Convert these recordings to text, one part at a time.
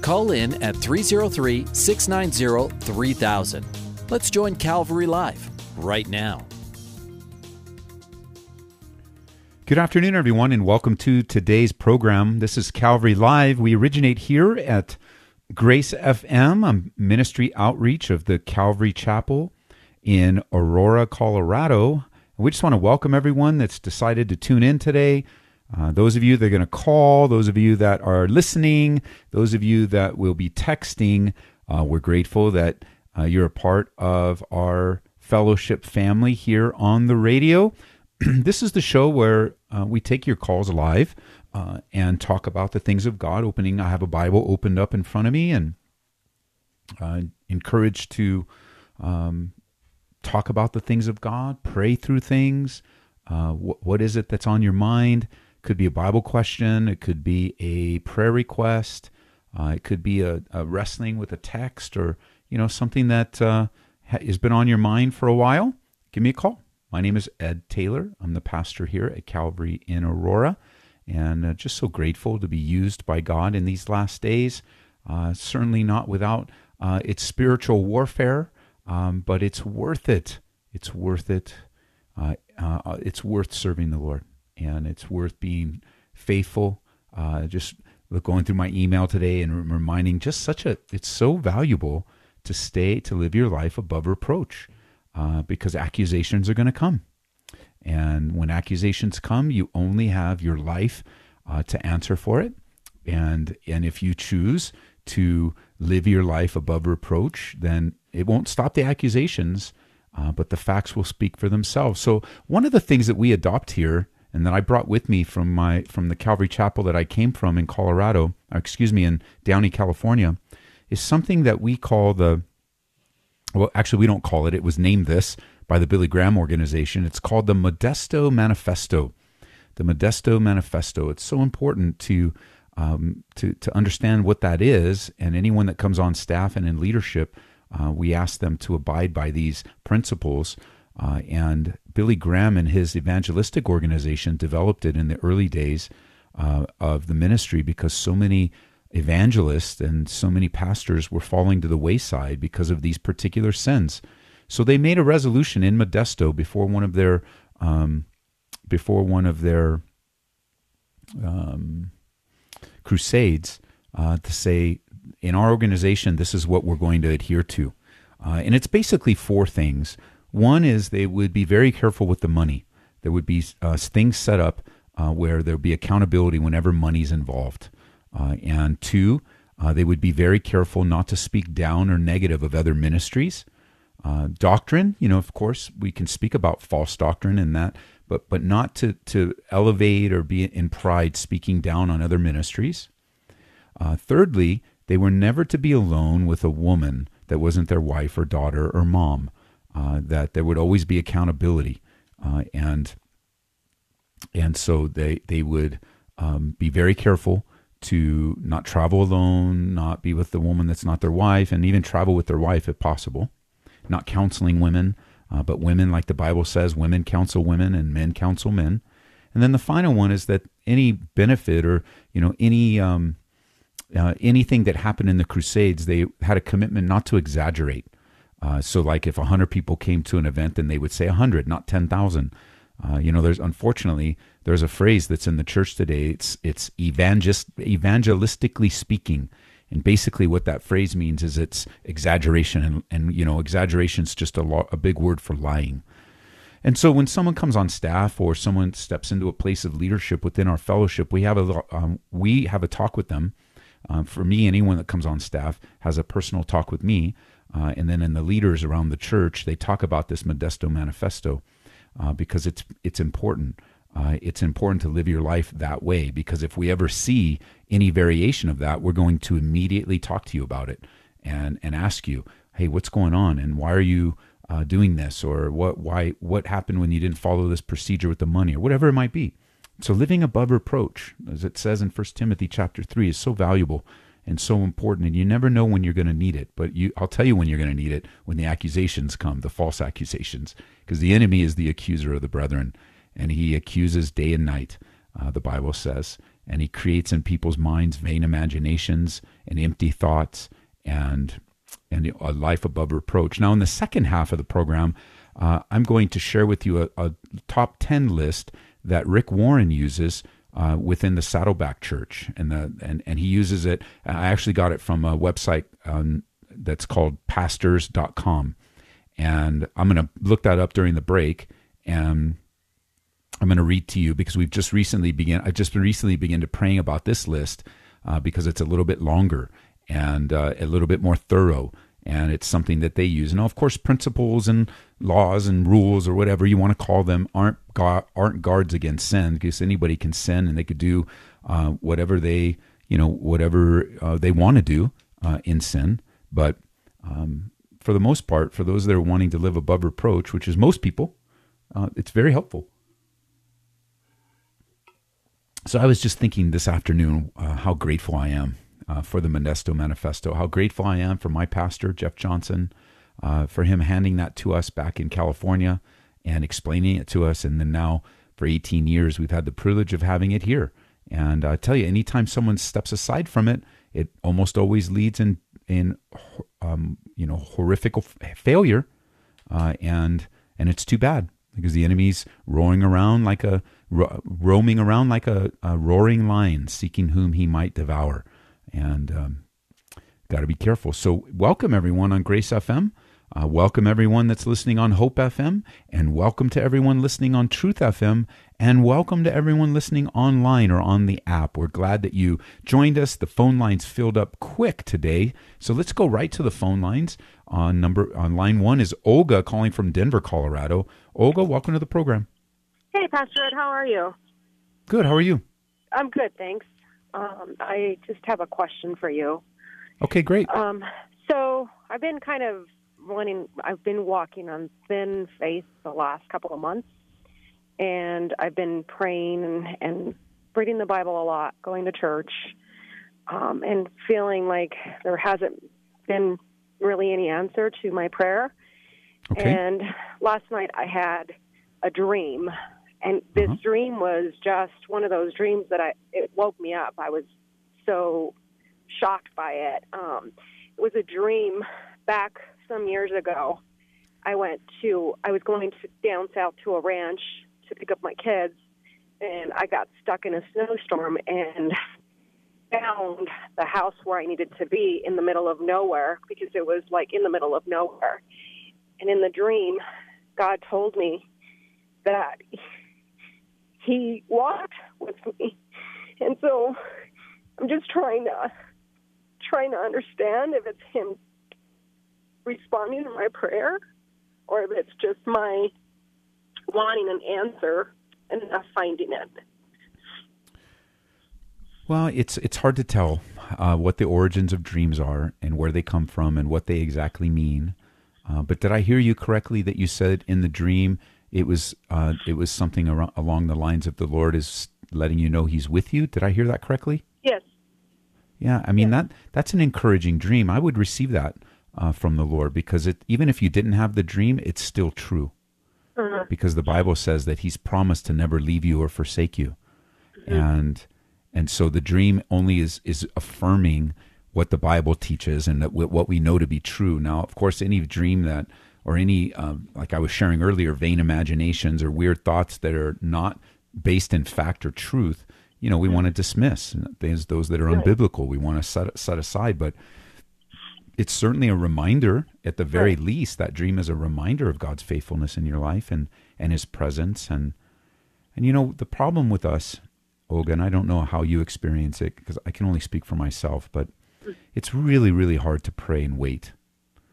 Call in at 303 690 3000. Let's join Calvary Live right now. Good afternoon, everyone, and welcome to today's program. This is Calvary Live. We originate here at Grace FM, a ministry outreach of the Calvary Chapel in Aurora, Colorado. We just want to welcome everyone that's decided to tune in today. Uh, those of you that are going to call, those of you that are listening, those of you that will be texting, uh, we're grateful that uh, you're a part of our fellowship family here on the radio. this is the show where uh, we take your calls live uh, and talk about the things of God. Opening, I have a Bible opened up in front of me and encouraged to um, talk about the things of God, pray through things. Uh, wh- what is it that's on your mind? Could be a Bible question. It could be a prayer request. Uh, it could be a, a, wrestling with a text, or you know something that uh, has been on your mind for a while. Give me a call. My name is Ed Taylor. I'm the pastor here at Calvary in Aurora, and uh, just so grateful to be used by God in these last days. Uh, certainly not without uh, its spiritual warfare, um, but it's worth it. It's worth it. Uh, it's worth serving the Lord, and it's worth being faithful. Uh, just going through my email today and reminding just such a it's so valuable to stay to live your life above reproach uh, because accusations are going to come. And when accusations come, you only have your life uh, to answer for it. And, and if you choose to live your life above reproach, then it won't stop the accusations, uh, but the facts will speak for themselves. So, one of the things that we adopt here and that I brought with me from my from the Calvary Chapel that I came from in Colorado, excuse me, in Downey, California, is something that we call the well, actually, we don't call it. It was named this by the Billy Graham organization. It's called the Modesto Manifesto. The Modesto Manifesto. It's so important to um, to to understand what that is, and anyone that comes on staff and in leadership, uh, we ask them to abide by these principles. Uh, and Billy Graham and his evangelistic organization developed it in the early days uh, of the ministry because so many evangelists and so many pastors were falling to the wayside because of these particular sins. So they made a resolution in Modesto before one of their um, before one of their um, crusades uh, to say, in our organization, this is what we're going to adhere to, uh, and it's basically four things. One is they would be very careful with the money. There would be uh, things set up uh, where there would be accountability whenever money's involved. Uh, and two, uh, they would be very careful not to speak down or negative of other ministries. Uh, doctrine, you know, of course, we can speak about false doctrine and that, but but not to to elevate or be in pride speaking down on other ministries. Uh, thirdly, they were never to be alone with a woman that wasn't their wife or daughter or mom. Uh, that there would always be accountability, uh, and and so they they would um, be very careful to not travel alone, not be with the woman that's not their wife, and even travel with their wife if possible. Not counseling women, uh, but women, like the Bible says, women counsel women and men counsel men. And then the final one is that any benefit or you know any um, uh, anything that happened in the Crusades, they had a commitment not to exaggerate. Uh, so, like if hundred people came to an event, then they would say hundred, not ten thousand. Uh, you know, there's unfortunately there's a phrase that's in the church today. It's it's evangel- evangelistically speaking, and basically what that phrase means is it's exaggeration, and, and you know, exaggeration is just a, lo- a big word for lying. And so when someone comes on staff or someone steps into a place of leadership within our fellowship, we have a um, we have a talk with them. Um, for me, anyone that comes on staff has a personal talk with me, uh, and then in the leaders around the church, they talk about this Modesto Manifesto uh, because it's it's important. uh, it's important to live your life that way because if we ever see any variation of that, we're going to immediately talk to you about it and and ask you, hey, what's going on, and why are you uh, doing this, or what why what happened when you didn't follow this procedure with the money, or whatever it might be. So living above reproach, as it says in 1 Timothy chapter 3, is so valuable and so important and you never know when you're going to need it but you I'll tell you when you're going to need it when the accusations come the false accusations because the enemy is the accuser of the brethren and he accuses day and night uh, the Bible says and he creates in people's minds vain imaginations and empty thoughts and and a life above reproach. Now in the second half of the program uh, I'm going to share with you a, a top 10 list that Rick Warren uses uh, within the Saddleback Church, and the and and he uses it. I actually got it from a website um, that's called Pastors.com, and I'm going to look that up during the break, and I'm going to read to you because we've just recently began. I just been recently began to praying about this list uh, because it's a little bit longer and uh, a little bit more thorough and it's something that they use. Now, of course, principles and laws and rules or whatever you want to call them aren't aren't guards against sin because anybody can sin and they could do uh, whatever they you know whatever uh, they want to do uh, in sin. But um, for the most part, for those that are wanting to live above reproach, which is most people, uh, it's very helpful. So I was just thinking this afternoon uh, how grateful I am uh, for the Modesto Manifesto. How grateful I am for my pastor, Jeff Johnson, uh, for him handing that to us back in California and explaining it to us. And then now, for 18 years, we've had the privilege of having it here. And I tell you, anytime someone steps aside from it, it almost always leads in in um, you know horrific failure, uh, and and it's too bad because the enemy's roaring around like a ro- roaming around like a, a roaring lion, seeking whom he might devour and um, got to be careful. So, welcome everyone on Grace FM. Uh, welcome everyone that's listening on Hope FM, and welcome to everyone listening on Truth FM, and welcome to everyone listening online or on the app. We're glad that you joined us. The phone lines filled up quick today, so let's go right to the phone lines. On number on line one is Olga calling from Denver, Colorado. Olga, welcome to the program. Hey, Pastor Ed, how are you? Good. How are you? I'm good, thanks. Um, I just have a question for you. Okay, great. Um, so I've been kind of wanting. I've been walking on thin faith the last couple of months, and I've been praying and, and reading the Bible a lot, going to church, um, and feeling like there hasn't been really any answer to my prayer. Okay. And last night I had a dream and this uh-huh. dream was just one of those dreams that I it woke me up. I was so shocked by it. Um, it was a dream back some years ago. I went to I was going to down south to a ranch to pick up my kids, and I got stuck in a snowstorm and found the house where I needed to be in the middle of nowhere because it was like in the middle of nowhere. And in the dream, God told me that he walked with me. And so I'm just trying to trying to understand if it's him responding to my prayer or if it's just my wanting an answer and not finding it. Well, it's it's hard to tell uh, what the origins of dreams are and where they come from and what they exactly mean. Uh, but did I hear you correctly that you said in the dream it was uh, it was something around, along the lines of the Lord is letting you know He's with you. Did I hear that correctly? Yes. Yeah, I mean yes. that that's an encouraging dream. I would receive that uh, from the Lord because it even if you didn't have the dream, it's still true. Uh-huh. Because the Bible says that He's promised to never leave you or forsake you, mm-hmm. and and so the dream only is is affirming what the Bible teaches and that what we know to be true. Now, of course, any dream that or any, um, like I was sharing earlier, vain imaginations or weird thoughts that are not based in fact or truth, you know, we want to dismiss those, those that are unbiblical. We want to set, set aside. But it's certainly a reminder, at the very right. least, that dream is a reminder of God's faithfulness in your life and, and his presence. And, and, you know, the problem with us, Olga, and I don't know how you experience it because I can only speak for myself, but mm. it's really, really hard to pray and wait.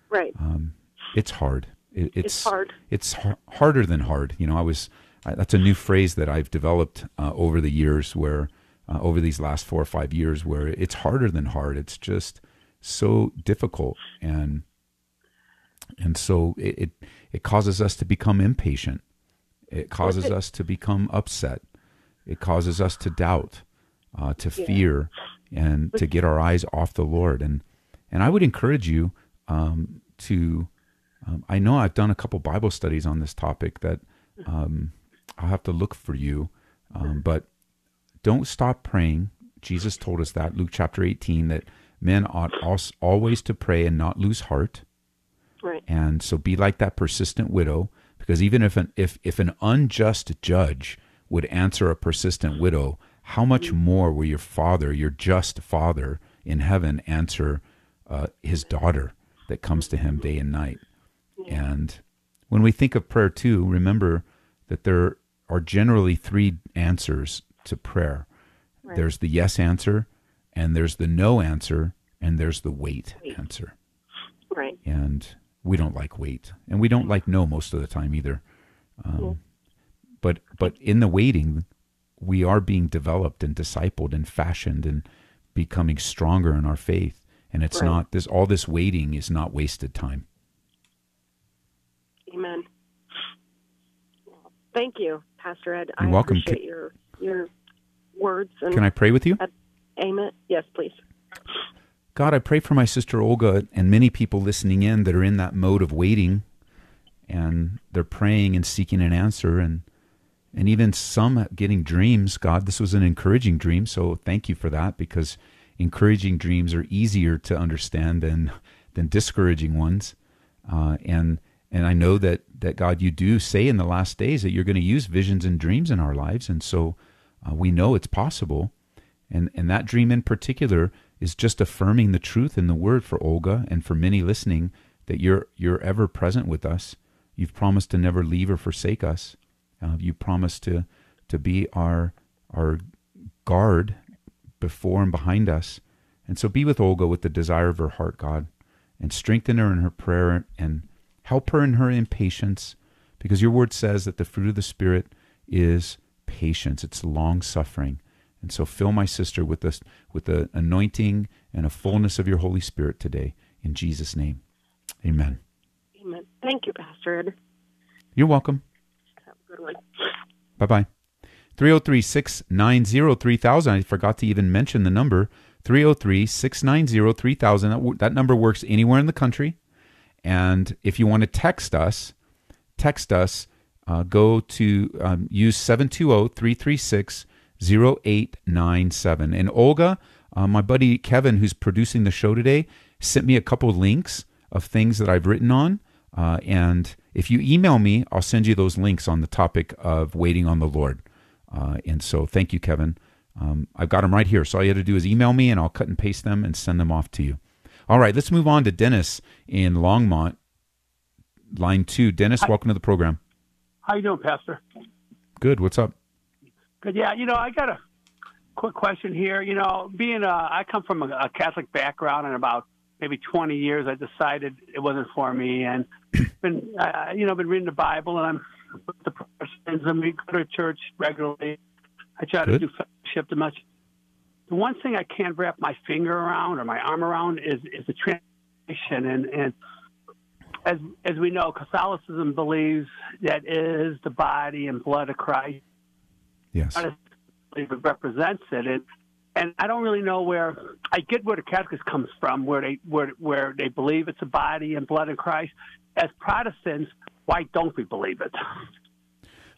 Right. Um, it's hard. It, it's, it's, hard. It's har- harder than hard. You know, I was I, that's a new phrase that I've developed uh, over the years, where uh, over these last four or five years, where it's harder than hard. It's just so difficult, and and so it it, it causes us to become impatient. It causes us to become upset. It causes us to doubt, uh, to Yeah. fear, and to get our eyes off the Lord. And and I would encourage you um, to. Um, I know I've done a couple Bible studies on this topic that um, I'll have to look for you, um, but don't stop praying. Jesus told us that Luke chapter eighteen that men ought always to pray and not lose heart. Right. And so be like that persistent widow, because even if an if if an unjust judge would answer a persistent widow, how much more will your father, your just father in heaven, answer uh, his daughter that comes to him day and night? And when we think of prayer too, remember that there are generally three answers to prayer. There's the yes answer, and there's the no answer, and there's the wait answer Right. and we don't like wait, and we don't like no most of the time either. Um, But but in the waiting, we are being developed and discipled and fashioned and becoming stronger in our faith. And it's Right. not this all this waiting is not wasted time. Amen. Thank you, Pastor Ed. You're I welcome. appreciate your your words and Can I pray with you? amen. Yes, please. God, I pray for my sister Olga and many people listening in that are in that mode of waiting and they're praying and seeking an answer and and even some getting dreams. God, this was an encouraging dream, so thank you for that because encouraging dreams are easier to understand than than discouraging ones. Uh, and and I know that that God, you do say in the last days that you're going to use visions and dreams in our lives, and so uh, we know it's possible. And and that dream in particular is just affirming the truth in the Word for Olga and for many listening that you're you're ever present with us. You've promised to never leave or forsake us. Uh, you promised to to be our our guard before and behind us. And so be with Olga with the desire of her heart, God, and strengthen her in her prayer and help her in her impatience, because your word says that the fruit of the Spirit is patience, it's long suffering. And so fill my sister with this with the anointing and a fullness of your Holy Spirit today. In Jesus' name. Amen. Amen. Thank you, Pastor Ed. You're welcome. Have a good one. Bye bye. 303 690 3000. I forgot to even mention the number 303 690 3000. That number works anywhere in the country. And if you want to text us, text us, uh, go to um, use 720 336 0897. And Olga, uh, my buddy Kevin, who's producing the show today, sent me a couple links of things that I've written on. Uh, and if you email me, I'll send you those links on the topic of waiting on the Lord. Uh, and so thank you, Kevin. Um, I've got them right here. So all you have to do is email me and I'll cut and paste them and send them off to you. All right, let's move on to Dennis in Longmont, line two. Dennis, welcome to the program. How you doing, Pastor? Good. What's up? Good. Yeah, you know, I got a quick question here. You know, being a, I come from a, a Catholic background, and about maybe 20 years, I decided it wasn't for me, and been, uh, you know, been reading the Bible, and I'm with the Protestants, and we go to church regularly. I try Good. to do fellowship the much. The one thing I can't wrap my finger around or my arm around is is the translation, and and as as we know, Catholicism believes that is the body and blood of Christ. Yes. but represents it. And and I don't really know where I get where the Catholics comes from, where they where where they believe it's a body and blood of Christ. As Protestants, why don't we believe it?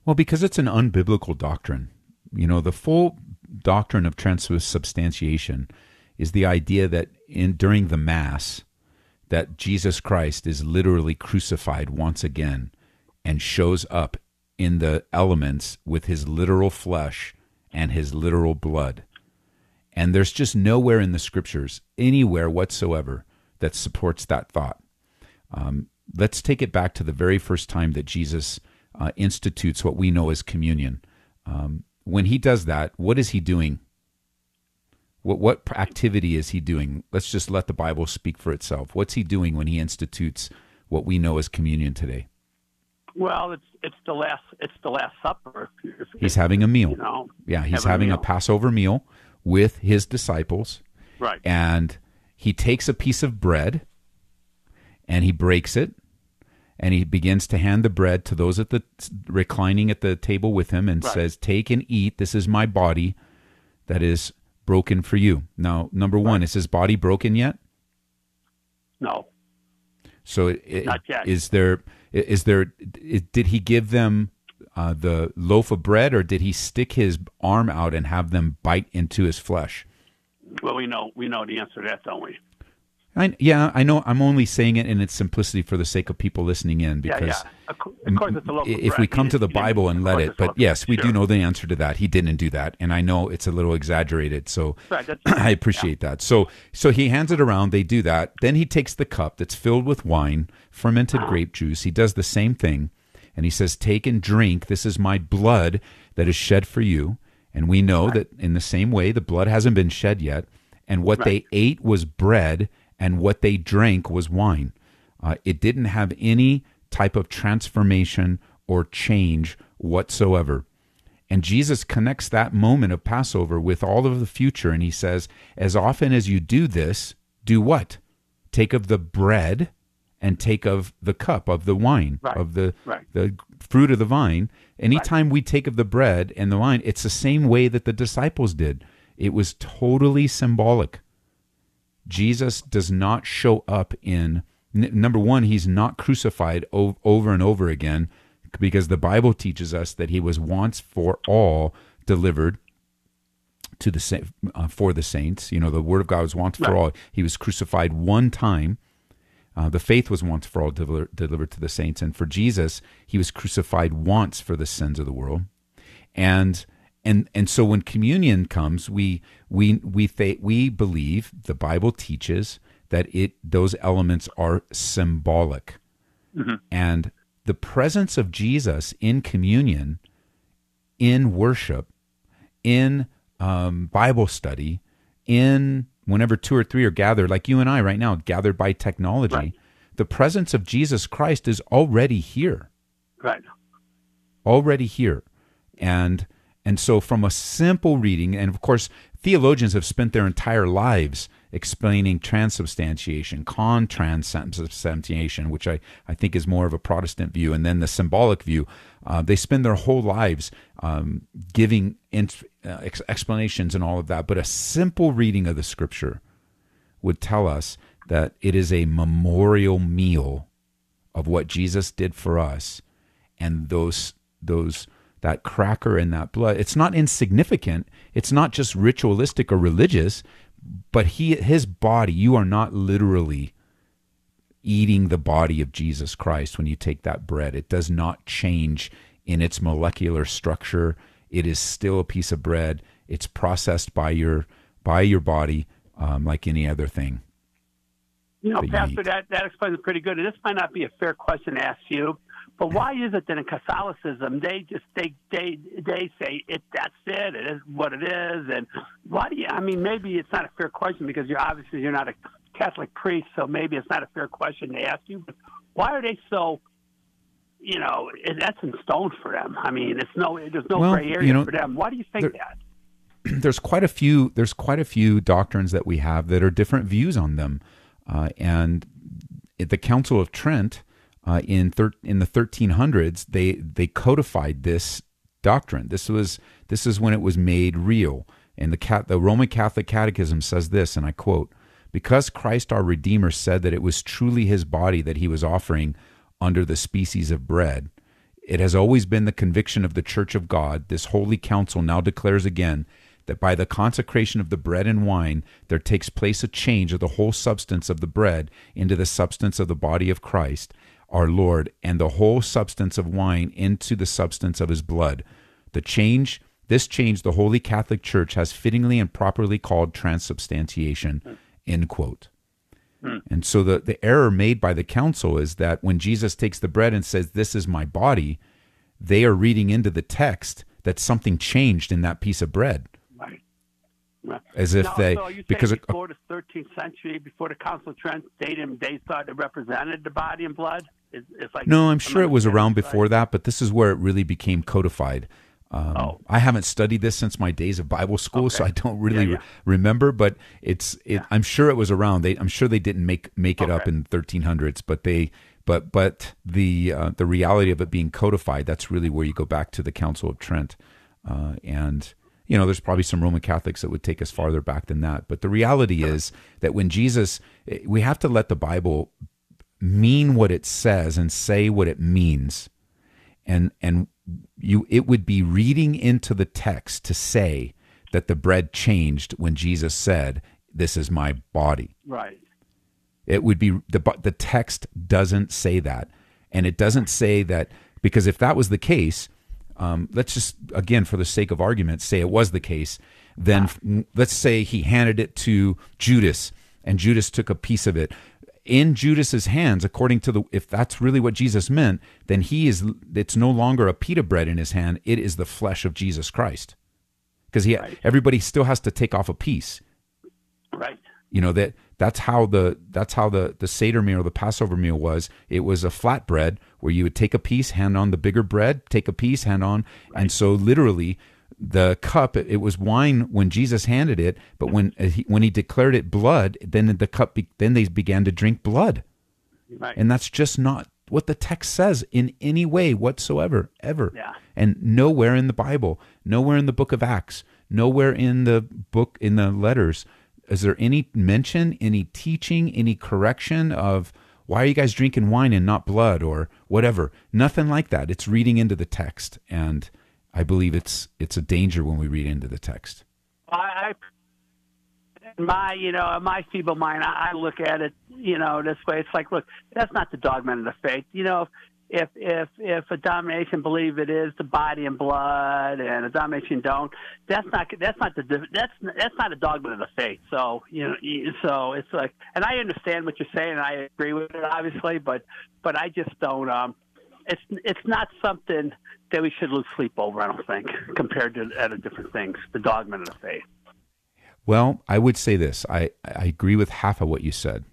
Well, because it's an unbiblical doctrine. You know, the full doctrine of transubstantiation is the idea that in during the mass that Jesus Christ is literally crucified once again and shows up in the elements with his literal flesh and his literal blood. And there's just nowhere in the scriptures, anywhere whatsoever, that supports that thought. Um, let's take it back to the very first time that Jesus uh, institutes what we know as communion. Um, when he does that, what is he doing? What what activity is he doing? Let's just let the Bible speak for itself. What's he doing when he institutes what we know as communion today? Well, it's it's the last it's the last supper. He's having a meal. You know, yeah, he's having a a. Passover meal with his disciples, right. and he takes a piece of bread and he breaks it and he begins to hand the bread to those at the reclining at the table with him and Right. says take and eat this is my body that is broken for you now number one is his body broken yet No, so it, it- Not yet. is there is there i- did he give them uh, the loaf of bread or did he stick his arm out and have them bite into his flesh well we know we know the answer to that, don't we? I, yeah, I know. I'm only saying it in its simplicity for the sake of people listening in, because yeah. Of course, it's a loaf if we come to the didn't- he didn't- Bible and let it, it's a loaf but yes, we Sure. do know the answer to that. He didn't do that, and I know it's a little exaggerated. So Right, I appreciate that. So so he hands it around. They do that. Then he takes the cup that's filled with wine, fermented Uh-huh. grape juice. He does the same thing, and he says, "Take and drink. This is my blood that is shed for you." And we know that in the same way, the blood hasn't been shed yet, and what they ate was bread, and what they drank was wine. Uh, it didn't have any type of transformation or change whatsoever. And Jesus connects that moment of Passover with all of the future. And he says, As often as you do this, do what? Take of the bread and take of the cup of the wine, Right. of the, Right. the fruit of the vine. Anytime we take of the bread and the wine, it's the same way that the disciples did. It was totally symbolic. Jesus does not show up in n- number one, he's not crucified o- over and over again because the Bible teaches us that he was once for all delivered to the sa- uh, for the saints. You know, the word of God was once for all. He was crucified one time. Uh, the faith was once for all deliver- delivered to the saints, and for Jesus, he was crucified once for the sins of the world and and and so when communion comes we we we th- we believe the bible teaches that it those elements are symbolic and the presence of jesus in communion in worship in um, bible study in whenever two or three are gathered like you and i right now gathered by technology Right. the presence of jesus christ is already here Right. already here and and so from a simple reading and of course theologians have spent their entire lives explaining transubstantiation con-transubstantiation which I, I think is more of a protestant view and then the symbolic view. Uh, they spend their whole lives um, giving uh, ex- explanations and all of that but a simple reading of the scripture would tell us that it is a memorial meal of what jesus did for us and those those that cracker and that blood. It's not insignificant. It's not just ritualistic or religious but he his body you are not literally eating the body of Jesus Christ when you take that bread. It does not change in its molecular structure. It is still a piece of bread. It's processed by your by your body um, like any other thing You know, that you Pastor, eat. that, that explains it pretty good. And this might not be a fair question to ask you, but why is it that in Catholicism they just they they they say it that's it, it is what it is, and why do you? I mean, maybe it's not a fair question because you're obviously you're not a Catholic priest, so maybe it's not a fair question to ask you. But why are they so? You know, that's in stone for them. I mean, it's no there's no Well, gray area you know, for them. Why do you think that? there's quite a few there's quite a few doctrines that we have that are different views on them uh, and the council of trent uh, in thir- in the 1300s they they codified this doctrine this was this is when it was made real and the cat the roman catholic catechism says this and i quote because christ our redeemer said that it was truly his body that he was offering under the species of bread it has always been the conviction of the Church of God. This holy council now declares again that by the consecration of the bread and wine, there takes place a change of the whole substance of the bread into the substance of the body of Christ, our Lord, and the whole substance of wine into the substance of his blood. The change, this change, the Holy Catholic Church has fittingly and properly called transubstantiation. End quote. Hmm. And so the, the error made by the council is that when Jesus takes the bread and says, This is my body, they are reading into the text that something changed in that piece of bread. Right. Right. As if Now, they- so because before the 13th century, before the Council of Trent, they they thought it represented the body and blood. It, it's like No, I'm sure it was around before that, but this is where it really became codified. Um, Oh. I haven't studied this since my days of Bible school, so I don't really Yeah, yeah. re- remember. But it's, it, I'm sure it was around. They, I'm sure they didn't make make it up Okay. in 1300s, but they, but but the uh, the reality of it being codified, that's really where you go back to the Council of Trent, uh, and you know, there's probably some Roman Catholics that would take us farther back than that. But the reality is that when Jesus, eh, we have to let the Bible mean what it says and say what it means. And and you it would be reading into the text to say that the bread changed when Jesus said this is my body. Right. it would be the the text doesn't say that. And it doesn't say that because if that was the case um, let's just again for the sake of argument say it was the case then f- let's say he handed it to Judas and Judas took a piece of it in Judas's hands according to the if that's really what Jesus meant then he is it's no longer a pita bread in his hand. It is the flesh of Jesus Christ. Because he Right. everybody still has to take off a piece. Right. you know that that's how the that's how the the seder meal the passover meal was. It was a flat bread where you would take a piece hand on the bigger bread take a piece hand on. And so literally the cup it, was wine when jesus handed it but when uh, he, when he declared it blood then the cup be, then they began to drink blood. Right. and that's just not what the text says in any way whatsoever ever. Yeah. and nowhere in the bible nowhere in the book of acts nowhere in the book in the letters is there any mention any teaching any correction of why are you guys drinking wine and not blood or whatever? Nothing like that. It's reading into the text. And i believe it's it's a danger when we read into the text. I, I my you know my feeble mind I, I look at it you know this way. It's like look that's not the dogma of the faith. You know if if if a domination believe it is the body and blood and a domination don't that's not that's not the that's that's not a dogma of the faith. So you know so it's like and I understand what you're saying and I agree with it obviously but but I just don't um it's it's not something that we should lose sleep over I don't think compared to other different things the dogma of the faith Well, I would say this. I, I agree with half of what you said,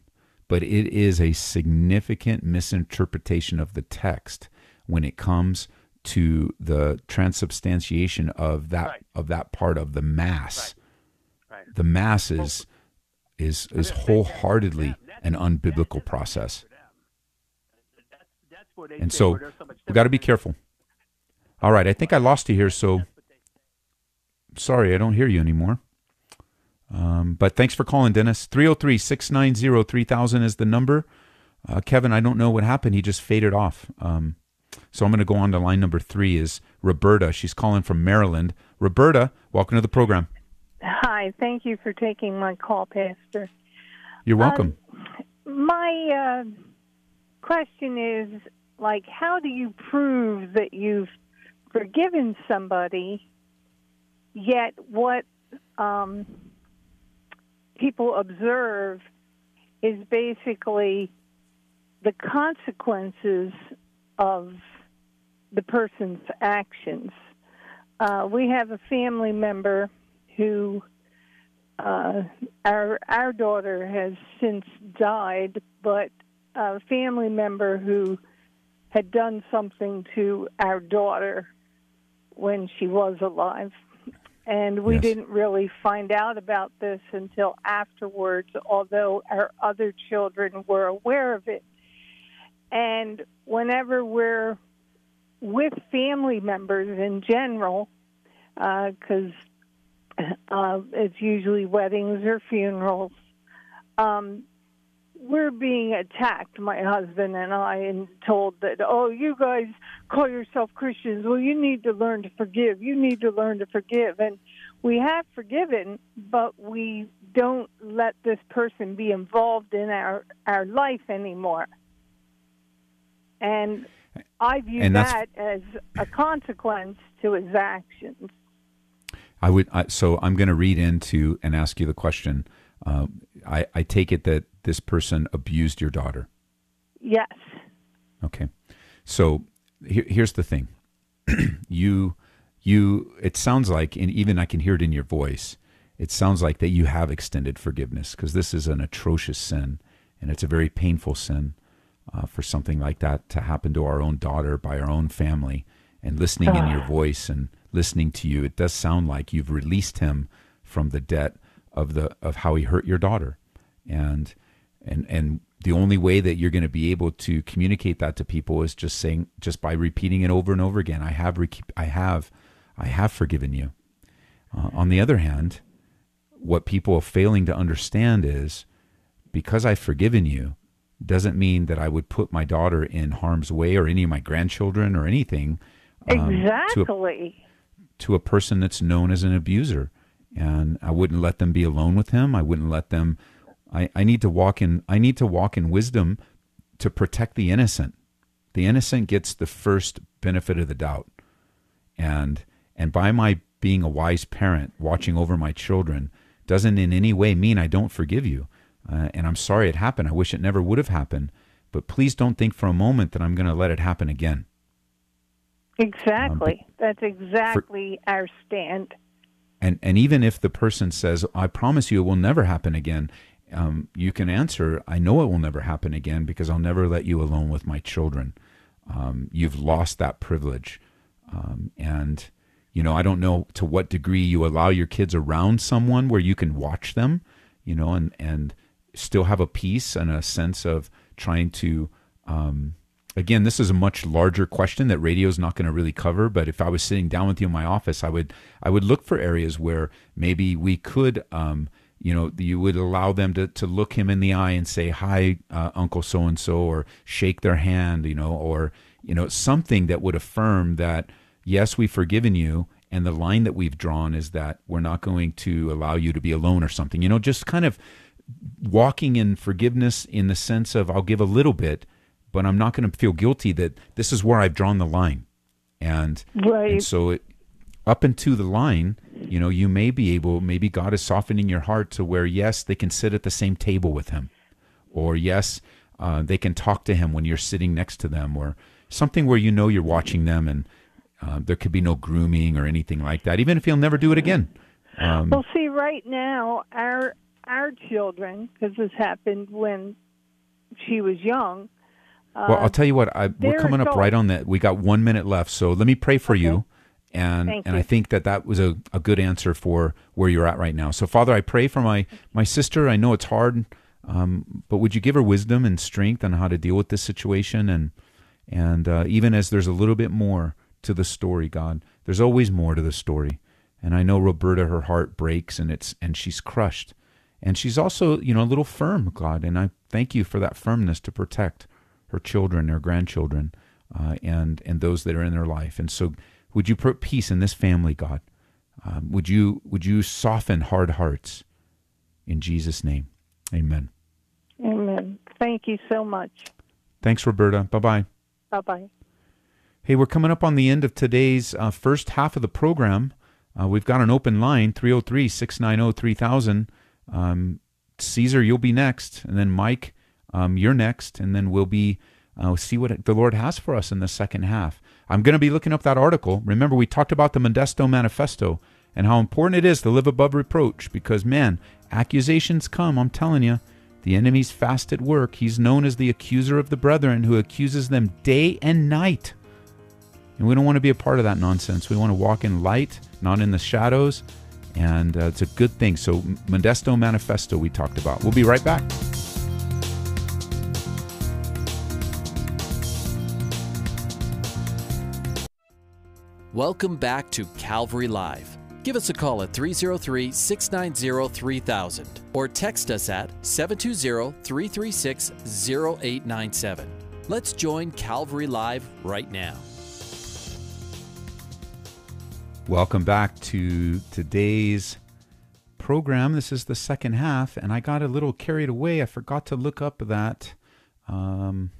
but it is a significant misinterpretation of the text when it comes to the transubstantiation of that Right. of that part of the mass. Right. The mass is is is wholeheartedly an unbiblical process. That's, that's where they And say so where there's so much we got to be careful. All right, I think I lost you here, so sorry, I don't hear you anymore. Um, but thanks for calling, Dennis. 303 690 3000 is the number. Uh, Kevin, I don't know what happened. He just faded off. Um, so I'm going to go on to line number three is Roberta. She's calling from Maryland. Roberta, welcome to the program. Hi, thank you for taking my call, Pastor. You're welcome. My uh, question is like, how do you prove that you've forgiven somebody, yet what um, people observe is basically the consequences of the person's actions? Uh, we have a family member who uh, our our daughter has since died, but a family member who had done something to our daughter when she was alive. And we Yes. didn't really find out about this until afterwards, although our other children were aware of it. And whenever we're with family members in general, because uh, it's usually weddings or funerals. Um, we're being attacked, my husband and I, and told that, oh, you guys call yourself Christians. Well, you need to learn to forgive. You need to learn to forgive. And we have forgiven, but we don't let this person be involved in our, our life anymore. And I view And that as a consequence to his actions. I would. I, so I'm going to read into and ask you the question. Uh, I, I take it that this person abused your daughter. Yes. Okay. So here, here's the thing. you you it sounds like and even I can hear it in your voice. It sounds like that you have extended forgiveness because this is an atrocious sin and it's a very painful sin. uh, for something like that to happen to our own daughter by our own family. And listening in your voice and listening to you, it does sound like you've released him from the debt of the of how he hurt your daughter, and and and the only way that you're going to be able to communicate that to people is just saying just by repeating it over and over again. I have I have I have forgiven you. Uh, on the other hand, what people are failing to understand is because I've forgiven you doesn't mean that I would put my daughter in harm's way or any of my grandchildren or anything. Um, exactly. To a, to a person that's known as an abuser. And I wouldn't let them be alone with him. I wouldn't let them. I, I need to walk in. I need to walk in wisdom to protect the innocent. The innocent gets the first benefit of the doubt, and and by my being a wise parent, watching over my children, doesn't in any way mean I don't forgive you. Uh, and I'm sorry it happened. I wish it never would have happened. But please don't think for a moment that I'm going to let it happen again. Exactly. Um, That's exactly for, our stand. And and even if the person says, "I promise you, it will never happen again," um, you can answer, "I know it will never happen again because I'll never let you alone with my children." Um, you've lost that privilege, um, and you know I don't know to what degree you allow your kids around someone where you can watch them, you know, and and still have a peace and a sense of trying to um, again this is a much larger question that radio is not going to really cover but if i was sitting down with you in my office i would i would look for areas where maybe we could um, you know you would allow them to, to look him in the eye and say hi uh, uncle so and so or shake their hand you know or you know something that would affirm that yes we've forgiven you and the line that we've drawn is that we're not going to allow you to be alone or something you know just kind of walking in forgiveness in the sense of I'll give a little bit, but I'm not going to feel guilty that this is where I've drawn the line. And, right. and so it, up into the line, you know, you may be able, maybe God is softening your heart to where, yes, they can sit at the same table with Him. Or, yes, uh, they can talk to Him when you're sitting next to them. Or something where you know you're watching them and uh, there could be no grooming or anything like that, even if He'll never do it again. Um, well, see, right now, our our children, because this happened when she was young. Uh, well, I'll tell you what. I, we're coming up right on that. We got one minute left, so let me pray for okay. you. And Thank and you. I think that that was a, a good answer for where you're at right now. So, Father, I pray for my my sister. I know it's hard, um, but would you give her wisdom and strength on how to deal with this situation? And and uh, even as there's a little bit more to the story, God, there's always more to the story. And I know Roberta, her heart breaks, and it's and she's crushed. And she's also, you know, a little firm, God. And I thank you for that firmness to protect her children, her grandchildren, uh, and and those that are in their life. And so, would you put peace in this family, God? Um, would you would you soften hard hearts in Jesus' name? Amen. Amen. Thank you so much. Thanks, Roberta. Bye bye. Bye bye. Hey, we're coming up on the end of today's uh, first half of the program. Uh, we've got an open line 303 690 3000. Um, Caesar, you'll be next, and then Mike, um, you're next, and then we'll be uh, see what the Lord has for us in the second half. I'm going to be looking up that article. Remember, we talked about the Modesto Manifesto and how important it is to live above reproach because, man, accusations come. I'm telling you, the enemy's fast at work. He's known as the accuser of the brethren who accuses them day and night. And we don't want to be a part of that nonsense. We want to walk in light, not in the shadows and uh, it's a good thing. So, Modesto Manifesto, we talked about. We'll be right back. Welcome back to Calvary Live. Give us a call at 303 690 3000 or text us at 720 336 0897. Let's join Calvary Live right now. Welcome back to today's program. This is the second half, and I got a little carried away. I forgot to look up that. Um,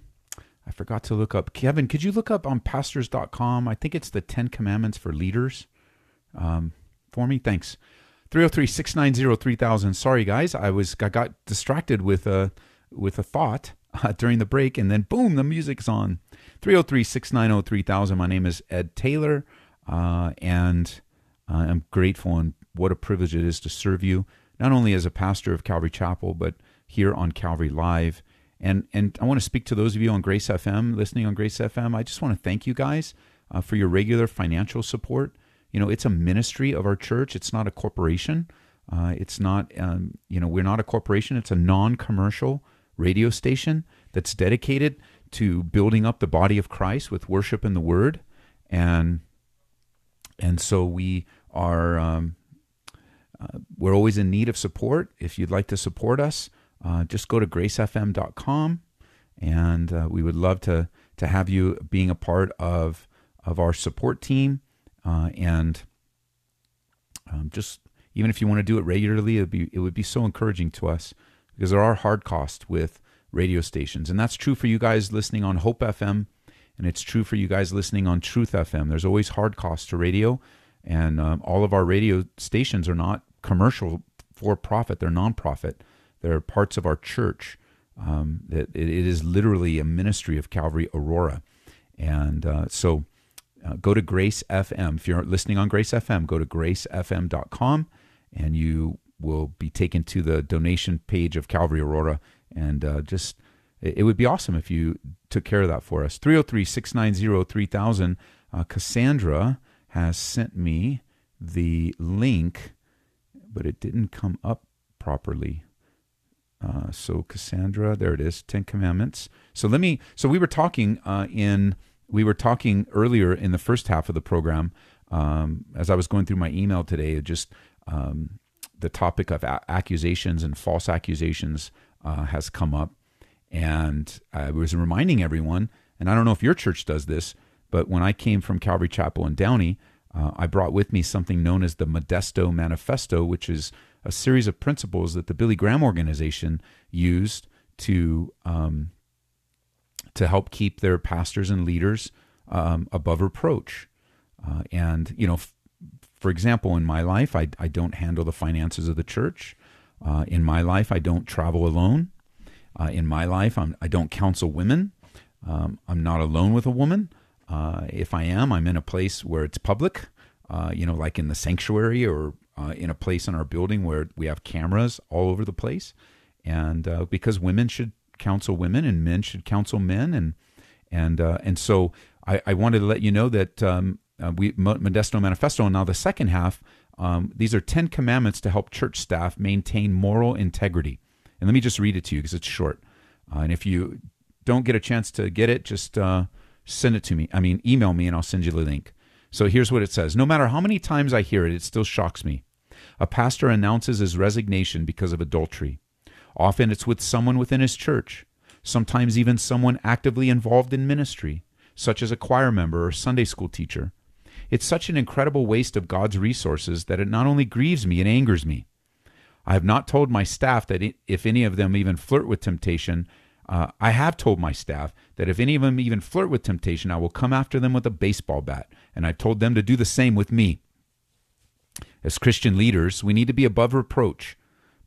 I forgot to look up. Kevin, could you look up on pastors.com? I think it's the 10 Commandments for Leaders um, for me. Thanks. 303 690 3000. Sorry, guys. I was I got distracted with a, with a thought uh, during the break, and then boom, the music's on. 303 690 3000. My name is Ed Taylor. Uh, and I'm grateful and what a privilege it is to serve you, not only as a pastor of Calvary Chapel, but here on Calvary Live. And and I want to speak to those of you on Grace FM, listening on Grace FM. I just want to thank you guys uh, for your regular financial support. You know, it's a ministry of our church. It's not a corporation. Uh, it's not, um, you know, we're not a corporation. It's a non-commercial radio station that's dedicated to building up the body of Christ with worship and the Word, and and so we are. Um, uh, we're always in need of support. If you'd like to support us, uh, just go to gracefm.com, and uh, we would love to to have you being a part of of our support team. Uh, and um, just even if you want to do it regularly, it would be it would be so encouraging to us because there are hard costs with radio stations, and that's true for you guys listening on Hope FM, and it's true for you guys listening on Truth FM. There's always hard costs to radio, and um, all of our radio stations are not commercial for profit; they're nonprofit. They're parts of our church. Um, it, it is literally a ministry of Calvary Aurora, and uh, so. Uh, go to Grace FM. If you're listening on Grace FM, go to gracefm.com and you will be taken to the donation page of Calvary Aurora. And uh, just, it, it would be awesome if you took care of that for us. 303 690 3000. Uh, Cassandra has sent me the link, but it didn't come up properly. Uh, so Cassandra, there it is, Ten Commandments. So let me. So we were talking uh, in we were talking earlier in the first half of the program um, as I was going through my email today. Just um, the topic of a- accusations and false accusations uh, has come up, and I was reminding everyone. And I don't know if your church does this, but when I came from Calvary Chapel in Downey, uh, I brought with me something known as the Modesto Manifesto, which is a series of principles that the Billy Graham organization used to um, to help keep their pastors and leaders um, above reproach. Uh, and, you know, f- for example, in my life, I, I don't handle the finances of the church. Uh, in my life, I don't travel alone. Uh, in my life, I'm, I do not counsel women. Um, I'm not alone with a woman. Uh, if I am, I'm in a place where it's public, uh, you know, like in the sanctuary or uh, in a place in our building where we have cameras all over the place. And because women should counsel women and men should counsel men. And and uh, and so I, I, wanted to let you know that um, uh, we Modesto Manifesto and now the second half um, these are 10 commandments to help church staff maintain moral integrity. And let me just read it to you because it's short. Uh, and if you don't get a chance to get it just uh, send it to me. I mean email me and I'll send you the link so here's what it says no matter how many times I hear it it still shocks me a pastor announces his resignation because of adultery Often it's with someone within his church, sometimes even someone actively involved in ministry, such as a choir member or Sunday school teacher. It's such an incredible waste of God's resources that it not only grieves me, it angers me. I have not told my staff that if any of them even flirt with temptation, uh, I have told my staff that if any of them even flirt with temptation, I will come after them with a baseball bat. And I told them to do the same with me. As Christian leaders, we need to be above reproach.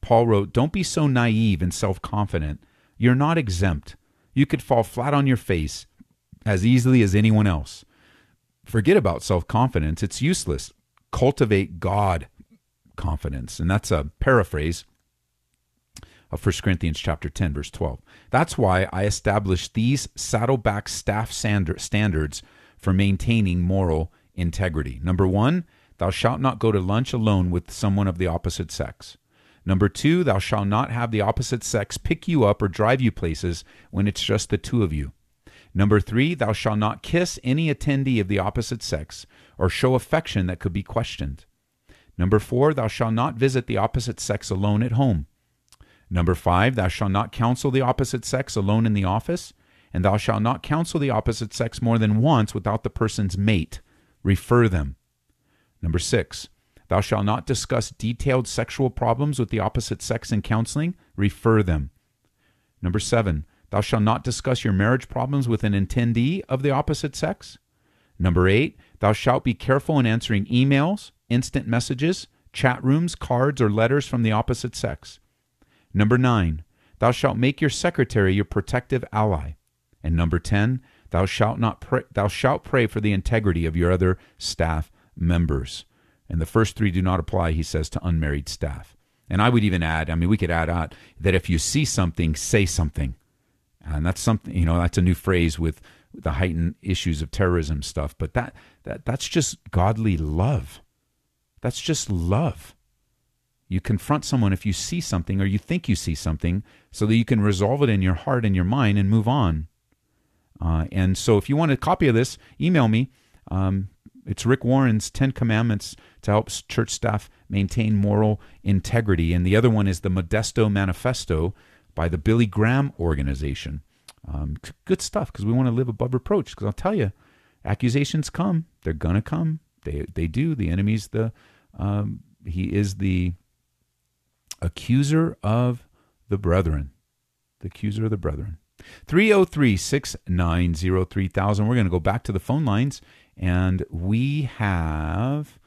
Paul wrote, Don't be so naive and self confident. You're not exempt. You could fall flat on your face as easily as anyone else. Forget about self confidence, it's useless. Cultivate God confidence. And that's a paraphrase of 1 Corinthians chapter 10 verse 12. That's why I established these saddleback staff standards for maintaining moral integrity. Number 1, thou shalt not go to lunch alone with someone of the opposite sex. Number two, thou shalt not have the opposite sex pick you up or drive you places when it's just the two of you. Number three, thou shalt not kiss any attendee of the opposite sex or show affection that could be questioned. Number four, thou shalt not visit the opposite sex alone at home. Number five, thou shalt not counsel the opposite sex alone in the office, and thou shalt not counsel the opposite sex more than once without the person's mate. Refer them. Number six, Thou shalt not discuss detailed sexual problems with the opposite sex in counseling. Refer them. Number seven, thou shalt not discuss your marriage problems with an attendee of the opposite sex. Number eight, thou shalt be careful in answering emails, instant messages, chat rooms, cards, or letters from the opposite sex. Number nine, thou shalt make your secretary your protective ally. And number 10, thou shalt not pray, thou shalt pray for the integrity of your other staff members. And the first three do not apply, he says, to unmarried staff. And I would even add, I mean, we could add out that if you see something, say something. and that's something you know that's a new phrase with the heightened issues of terrorism stuff. But that that that's just godly love. That's just love. You confront someone if you see something or you think you see something, so that you can resolve it in your heart and your mind and move on. Uh, and so, if you want a copy of this, email me. Um, it's Rick Warren's Ten Commandments to help church staff maintain moral integrity, and the other one is the Modesto Manifesto by the Billy Graham Organization. Um, good stuff because we want to live above reproach. Because I'll tell you, accusations come; they're gonna come. They they do. The enemy's the um, he is the accuser of the brethren. The accuser of the brethren. 303 690 3000. We're going to go back to the phone lines and we have,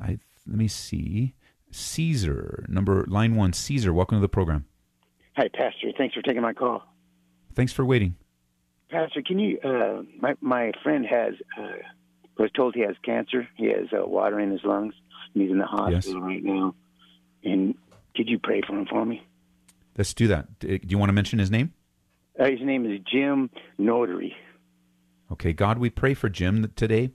I, let me see, Caesar, number line one. Caesar, welcome to the program. Hi, Pastor. Thanks for taking my call. Thanks for waiting. Pastor, can you? Uh, my my friend has uh, was told he has cancer. He has uh, water in his lungs. He's in the hospital yes. right now. And could you pray for him for me? Let's do that. Do you want to mention his name? Uh, his name is Jim Notary. Okay, God, we pray for Jim today.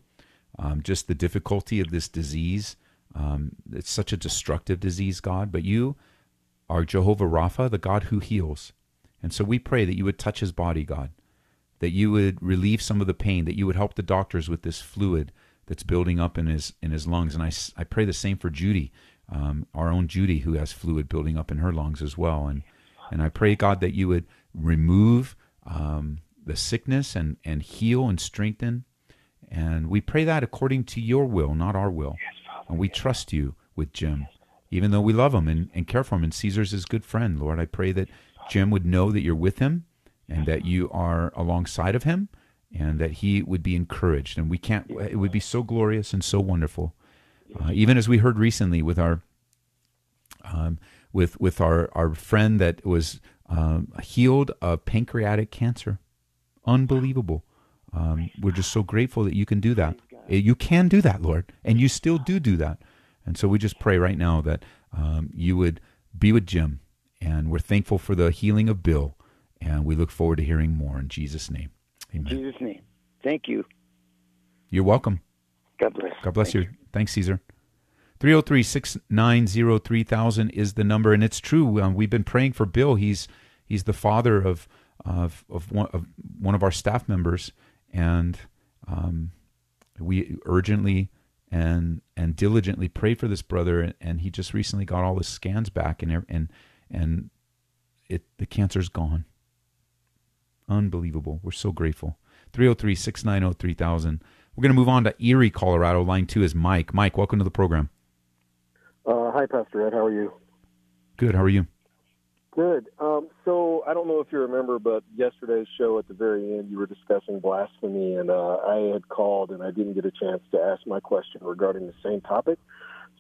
Um, just the difficulty of this disease. Um, it's such a destructive disease, God, but you are Jehovah Rapha, the God who heals. And so we pray that you would touch his body, God, that you would relieve some of the pain, that you would help the doctors with this fluid that's building up in his in his lungs. And I, I pray the same for Judy, um, our own Judy, who has fluid building up in her lungs as well. And and I pray God that you would remove um, the sickness and and heal and strengthen. And we pray that according to your will, not our will. And we trust you with Jim, even though we love him and, and care for him. And Caesar's his good friend, Lord. I pray that Jim would know that you're with him and that you are alongside of him and that he would be encouraged. And we can't, it would be so glorious and so wonderful. Uh, even as we heard recently with our, um, with, with our, our friend that was um, healed of pancreatic cancer. Unbelievable. Um, we're just so grateful that you can do that. Eh, you can do that, Lord, and you still do do that. And so we just pray right now that um, you would be with Jim, and we're thankful for the healing of Bill, and we look forward to hearing more in Jesus' name. Amen. In Jesus' name. Thank you. You're welcome. God bless. God bless you. you. Thanks, Caesar. 303 690 3000 is the number. And it's true. Um, we've been praying for Bill. He's he's the father of, of, of, one, of one of our staff members. And um, we urgently and and diligently prayed for this brother. And, he just recently got all his scans back, and and and it the cancer's gone. Unbelievable. We're so grateful. 303 690 3000. We're going to move on to Erie, Colorado. Line two is Mike. Mike, welcome to the program. Uh, hi, Pastor Ed. How are you? Good. How are you? Good. Um, so I don't know if you remember, but yesterday's show at the very end, you were discussing blasphemy, and uh, I had called and I didn't get a chance to ask my question regarding the same topic.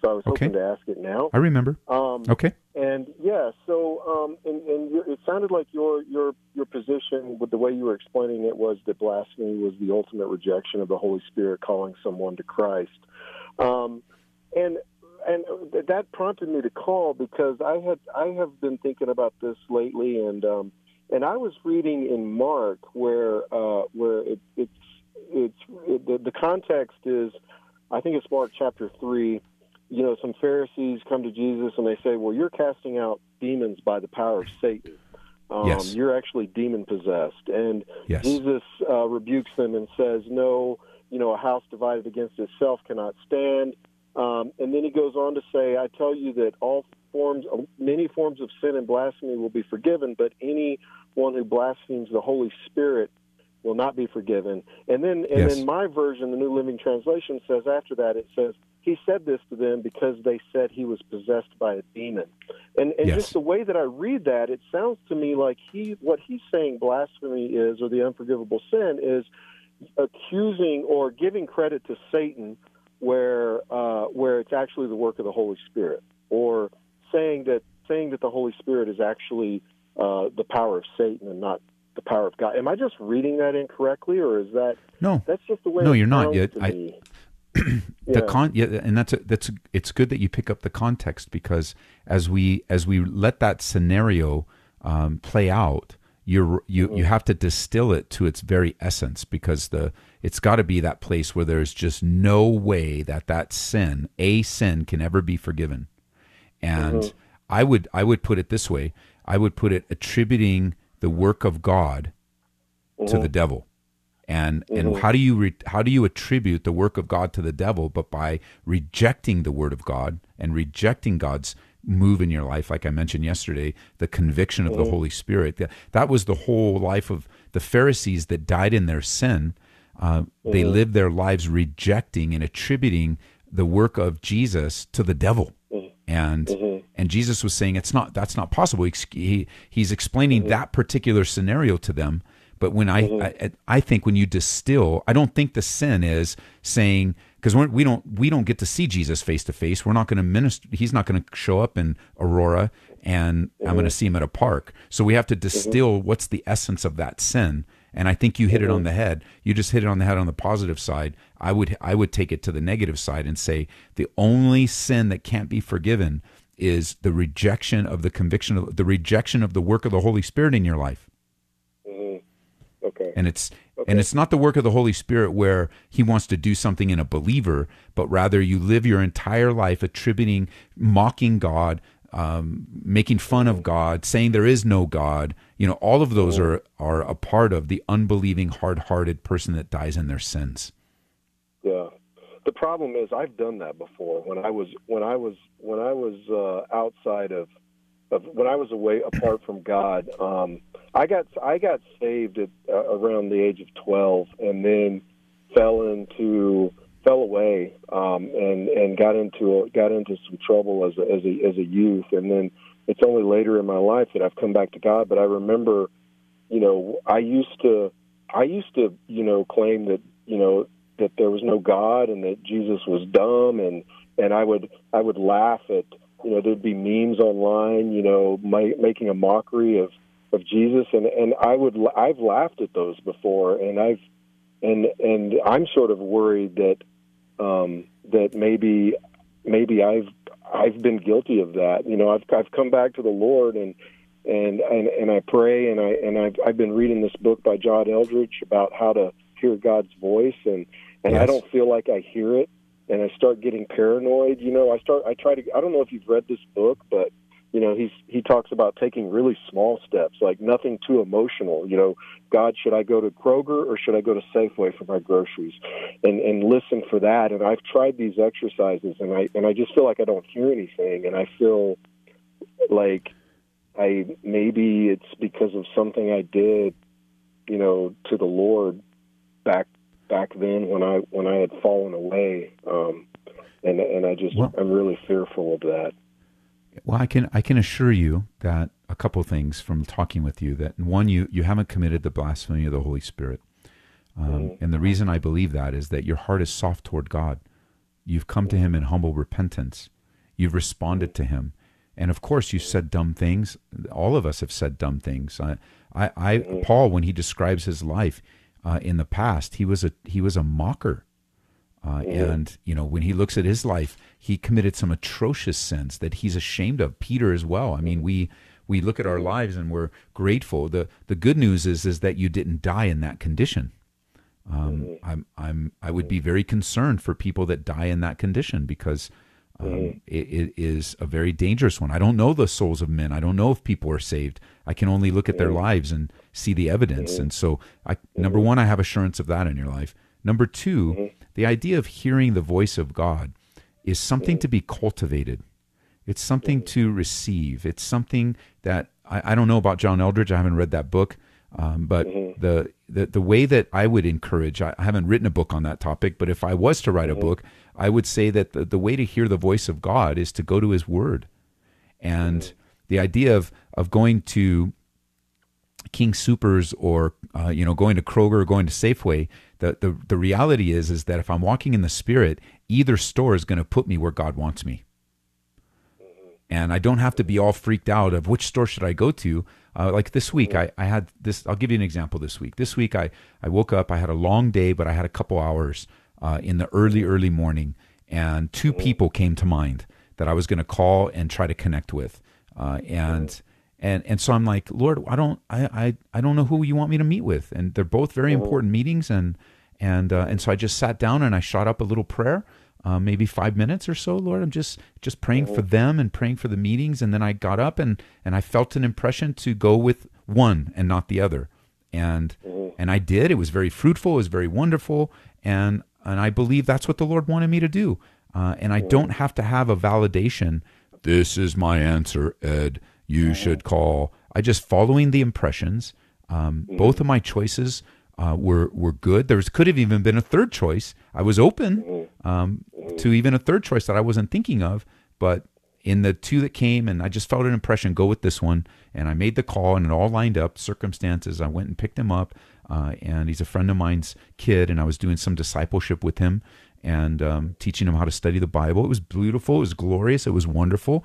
So I was okay. hoping to ask it now. I remember. Um, okay. And yeah, so um, and, and it sounded like your your your position with the way you were explaining it was that blasphemy was the ultimate rejection of the Holy Spirit calling someone to Christ. Um, and and that prompted me to call because I had I have been thinking about this lately, and um, and I was reading in Mark where uh, where it, it's it's it, the, the context is I think it's Mark chapter three. You know, some Pharisees come to Jesus and they say, "Well, you're casting out demons by the power of Satan. Um, yes. You're actually demon possessed." And yes. Jesus uh, rebukes them and says, "No, you know, a house divided against itself cannot stand." Um, and then he goes on to say, I tell you that all forms, many forms of sin and blasphemy will be forgiven, but any one who blasphemes the Holy Spirit will not be forgiven. And then, and yes. then my version, the New Living Translation, says after that, it says, he said this to them because they said he was possessed by a demon. And, and yes. just the way that I read that, it sounds to me like he, what he's saying blasphemy is, or the unforgivable sin is accusing or giving credit to Satan where uh, where it's actually the work of the Holy Spirit, or saying that saying that the Holy Spirit is actually uh, the power of Satan and not the power of God. Am I just reading that incorrectly, or is that no? That's just the way. No, you're not yet. I, the yeah. con yeah, and that's a, that's a, it's good that you pick up the context because as we as we let that scenario um, play out, you're you you have to distill it to its very essence because the it's got to be that place where there's just no way that that sin a sin can ever be forgiven and Mhm. i would i would put it this way i would put it attributing the work of god to Mhm. the devil and and Mhm. how do you re, how do you attribute the work of god to the devil but by rejecting the word of god and rejecting god's move in your life like i mentioned yesterday the conviction of the Mhm. holy spirit that, that was the whole life of the pharisees that died in their sin uh, they Mhm. lived their lives rejecting and attributing the work of jesus to the devil and Mhm. and Jesus was saying it's not that's not possible. He, he he's explaining that particular scenario to them. But when I, mm-hmm. I I think when you distill, I don't think the sin is saying because we don't we don't get to see Jesus face to face. We're not going to minister. He's not going to show up in Aurora, and I'm going to mm-hmm. see him at a park. So we have to mm-hmm. distill what's the essence of that sin. And I think you hit it on the head. You just hit it on the head on the positive side. I would I would take it to the negative side and say the only sin that can't be forgiven is the rejection of the conviction of the rejection of the work of the Holy Spirit in your life. Okay. And it's and it's not the work of the Holy Spirit where he wants to do something in a believer, but rather you live your entire life attributing mocking God, um, making fun of God, saying there is no God. You know, all of those are are a part of the unbelieving, hard-hearted person that dies in their sins. Yeah. The problem is I've done that before when I was when I was when I was uh, outside of of when I was away apart from God. Um, I got I got saved at uh, around the age of twelve, and then fell into fell away um, and and got into a, got into some trouble as a, as a as a youth, and then it's only later in my life that I've come back to God. But I remember, you know, I used to I used to you know claim that you know that there was no God and that Jesus was dumb and and I would I would laugh at you know there'd be memes online you know my, making a mockery of of Jesus and and I would I've laughed at those before and I've and and I'm sort of worried that um that maybe maybe I've I've been guilty of that you know I've I've come back to the Lord and and and, and I pray and I and I've I've been reading this book by John Eldredge about how to hear God's voice and and I don't feel like I hear it and I start getting paranoid. You know, I start I try to I don't know if you've read this book, but you know, he's he talks about taking really small steps, like nothing too emotional. You know, God, should I go to Kroger or should I go to Safeway for my groceries? And and listen for that. And I've tried these exercises and I and I just feel like I don't hear anything and I feel like I maybe it's because of something I did, you know, to the Lord back back then when I when I had fallen away. Um and and I just Well- I'm really fearful of that. Well, I can I can assure you that a couple things from talking with you that one you you haven't committed the blasphemy of the Holy Spirit, um, and the reason I believe that is that your heart is soft toward God. You've come to Him in humble repentance. You've responded to Him, and of course you said dumb things. All of us have said dumb things. I, I, I Paul, when he describes his life uh, in the past, he was a he was a mocker. Uh, and you know when he looks at his life, he committed some atrocious sins that he's ashamed of. Peter as well. I mean, we we look at our mm-hmm. lives and we're grateful. the The good news is is that you didn't die in that condition. Um, mm-hmm. I'm I'm I would be mm-hmm. very concerned for people that die in that condition because um, it, it is a very dangerous one. I don't know the souls of men. I don't know if people are saved. I can only look at their lives and see the evidence. And so, I, number one, I have assurance of that in your life. Number 2 the idea of hearing the voice of God is something to be cultivated. It's something to receive. It's something that I, I don't know about John Eldredge. I haven't read that book, um, but the, the the way that I would encourage. I, I haven't written a book on that topic, but if I was to write a book, I would say that the, the way to hear the voice of God is to go to His Word, and the idea of of going to King Soopers or uh, you know going to Kroger or going to Safeway. The, the the reality is is that if I'm walking in the Spirit, either store is going to put me where God wants me, and I don't have to be all freaked out of which store should I go to. Uh, like this week, I, I had this. I'll give you an example. This week, this week I I woke up. I had a long day, but I had a couple hours uh, in the early early morning, and two people came to mind that I was going to call and try to connect with, uh, and and and so I'm like, Lord, I don't I I, I don't know who you want me to meet with, and they're both very Mm-hmm. important meetings, and and uh, and so I just sat down and I shot up a little prayer. Uh, maybe five minutes or so, Lord. I'm just just praying for them and praying for the meetings, and then I got up and and I felt an impression to go with one and not the other, and Mm-hmm. and I did. It was very fruitful. It was very wonderful, and and I believe that's what the Lord wanted me to do. Uh, and I don't have to have a validation. This is my answer, Ed. You should call. I just following the impressions. Um, Both of my choices uh, were were good. There was, could have even been a third choice. I was open um, to even a third choice that I wasn't thinking of, but in the two that came, and I just felt an impression. Go with this one, and I made the call, and it all lined up. Circumstances. I went and picked him up, uh, and he's a friend of mine's kid, and I was doing some discipleship with him and um, teaching him how to study the Bible. It was beautiful. It was glorious. It was wonderful,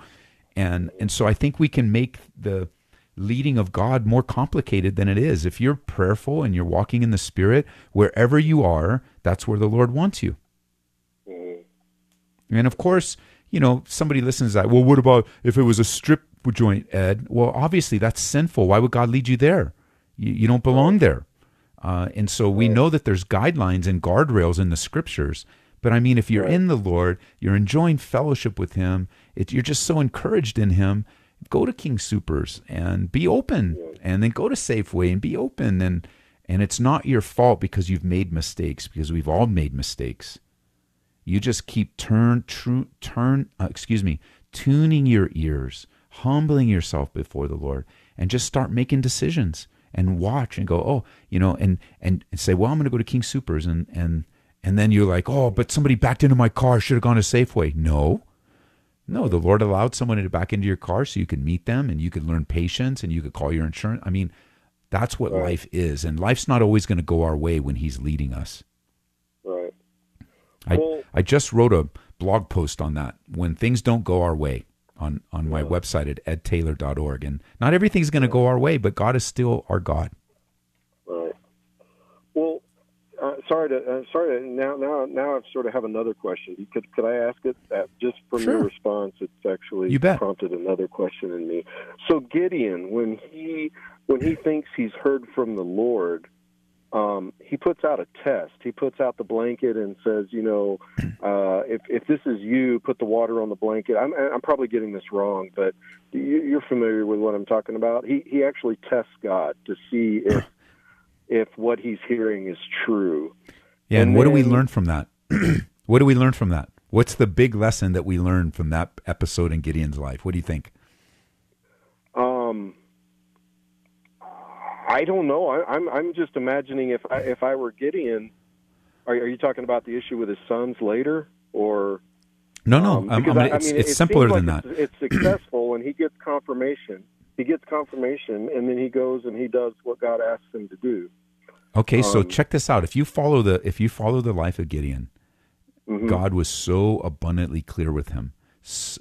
and and so I think we can make the leading of God more complicated than it is. If you're prayerful and you're walking in the Spirit, wherever you are, that's where the Lord wants you. And of course, you know, somebody listens to that. Well, what about if it was a strip joint, Ed? Well, obviously that's sinful. Why would God lead you there? You, you don't belong there. Uh, and so we know that there's guidelines and guardrails in the scriptures. But I mean, if you're in the Lord, you're enjoying fellowship with Him, it, you're just so encouraged in Him. Go to King Soopers and be open, and then go to Safeway and be open. And and it's not your fault because you've made mistakes, because we've all made mistakes. You just keep turn true turn uh, excuse me, tuning your ears, humbling yourself before the Lord and just start making decisions and watch and go, "Oh, you know, and and, and say, "Well, I'm going to go to King Soopers." And and and then you're like, "Oh, but somebody backed into my car, should have gone to Safeway." No. No, the Lord allowed someone to back into your car so you could meet them and you could learn patience and you could call your insurance. I mean, that's what life is. And life's not always going to go our way when he's leading us. Right. I, Well- I just wrote a blog post on that. When things don't go our way on, on my website at edtaylor.org. And not everything's going to go our way, but God is still our God. Right. Well, uh, sorry to uh, sorry to now now now I sort of have another question. Could could I ask it? Uh, just from Sure. your response, it's actually You bet. prompted another question in me. So Gideon, when he when he thinks he's heard from the Lord, um, he puts out a test. He puts out the blanket and says, you know, uh, if if this is you, put the water on the blanket. I'm I'm probably getting this wrong, but you, you're familiar with what I'm talking about. He he actually tests God to see if if what he's hearing is true. Yeah. And, And what do we learn from that? what do we learn from that? What's the big lesson that we learned from that episode in Gideon's life? What do you think? Um, I don't know. I, I'm I'm just imagining if I if I were Gideon, are, are you talking about the issue with his sons later, or No, no. um, I- I it's mean, it's it simpler than like that. It's, it's successful, and he gets confirmation. He gets confirmation, and then he goes and he does what God asks him to do. Okay, so Um, check this out. If you follow the if you follow the life of Gideon, Mhm. God was so abundantly clear with him.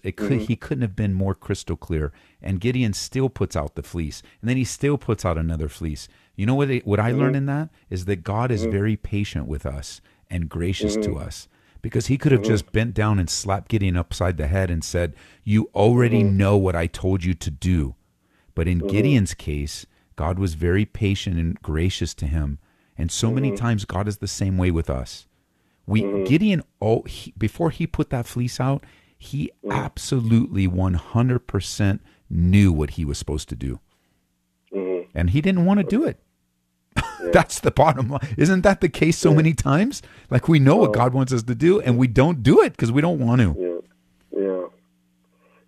Could, Mhm. He couldn't have been more crystal clear. And Gideon still puts out the fleece, and then he still puts out another fleece. You know what? It, what I learned Mhm. in that is that God is Mhm. very patient with us and gracious to Mhm. us. Because he could have Mhm. just bent down and slapped Gideon upside the head and said, "You already know what I told you to do." But in Mhm. Gideon's case, God was very patient and gracious to him. And so many Mhm. times, God is the same way with us. We Mhm. Gideon, oh, he, before he put that fleece out, he Mhm. absolutely one hundred percent knew what he was supposed to do, Mhm. and he didn't want to do it. That's the bottom line. Isn't that the case so many times? Like we know what God wants us to do, and we don't do it because we don't want to.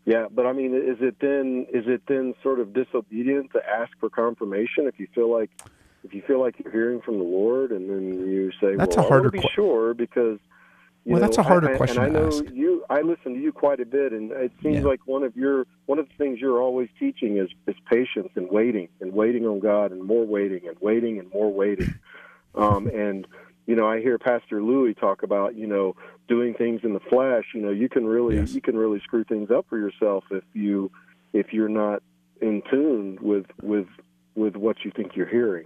Yeah. But I mean, is it then is it then sort of disobedient to ask for confirmation if you feel like if you feel like you're hearing from the Lord, and then you say, That's "Well, a I harder to be que- sure," because you Well, that's a harder I, I- question And I know ask. you. I listen to you quite a bit, and it seems Yeah. like one of your one of the things you're always teaching is is patience and waiting and waiting on God and more waiting and waiting and more waiting. um, and you know, I hear Pastor Louis talk about you know doing things in the flesh. You know, you can really Yes. you can really screw things up for yourself if you if you're not in tune with with with what you think you're hearing.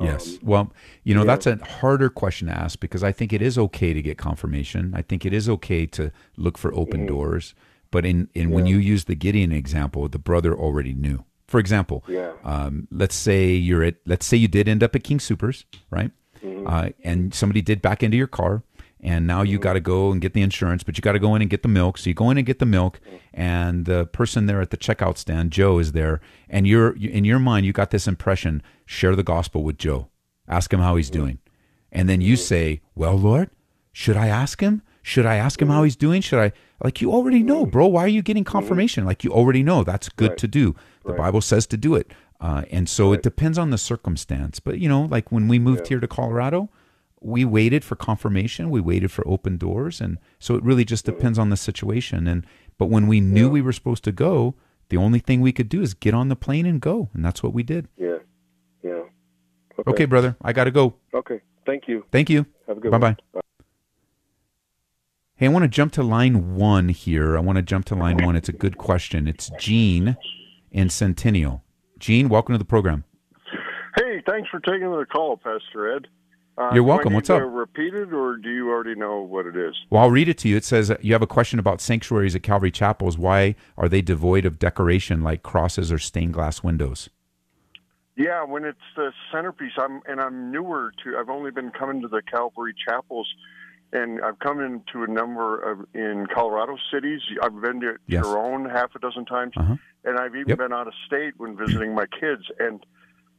Yes. Well, you know, yeah. that's a harder question to ask because I think it is okay to get confirmation. I think it is okay to look for open doors. But in, in when you use the Gideon example, the brother already knew For example, Yeah. um, let's say you're at, let's say you did end up at King Soopers, right? Mm-hmm. Uh, and somebody did back into your car, and now you got to go and get the insurance, but you got to go in and get the milk. So you go in and get the milk, and the person there at the checkout stand, Joe, is there, and you're in your mind, you got this impression: share the gospel with Joe, ask him how he's doing, and then you say, "Well, Lord, should I ask him? Should I ask him how he's doing? Should I?" Like you already know, bro. Why are you getting confirmation? Like you already know that's good Right. to do. The Bible says to do it, uh, and so it depends on the circumstance. But you know, like when we moved here to Colorado, we waited for confirmation. We waited for open doors, and so it really just depends on the situation. And but when we knew we were supposed to go, the only thing we could do is get on the plane and go, and that's what we did. Yeah. Yeah. Okay, brother, I got to go. Okay. Thank you. Thank you. Have a good Bye one. bye. Hey, I want to jump to line one here. I want to jump to line one. It's a good question. It's Gene in Centennial. Gene, welcome to the program. Hey, thanks for taking the call, Pastor Ed. Uh, You're welcome. What's up? Repeat it, or do you already know what it is? Well, I'll read it to you. It says you have a question about sanctuaries at Calvary Chapels. Why are they devoid of decoration like crosses or stained glass windows? Yeah, when it's the centerpiece, I'm and I'm newer to. I've only been coming to the Calvary chapels, and I've come into a number of in Colorado cities. I've been to Yes. Tyrone half a dozen times, Uh-huh. and I've even Yep. been out of state when visiting my kids. And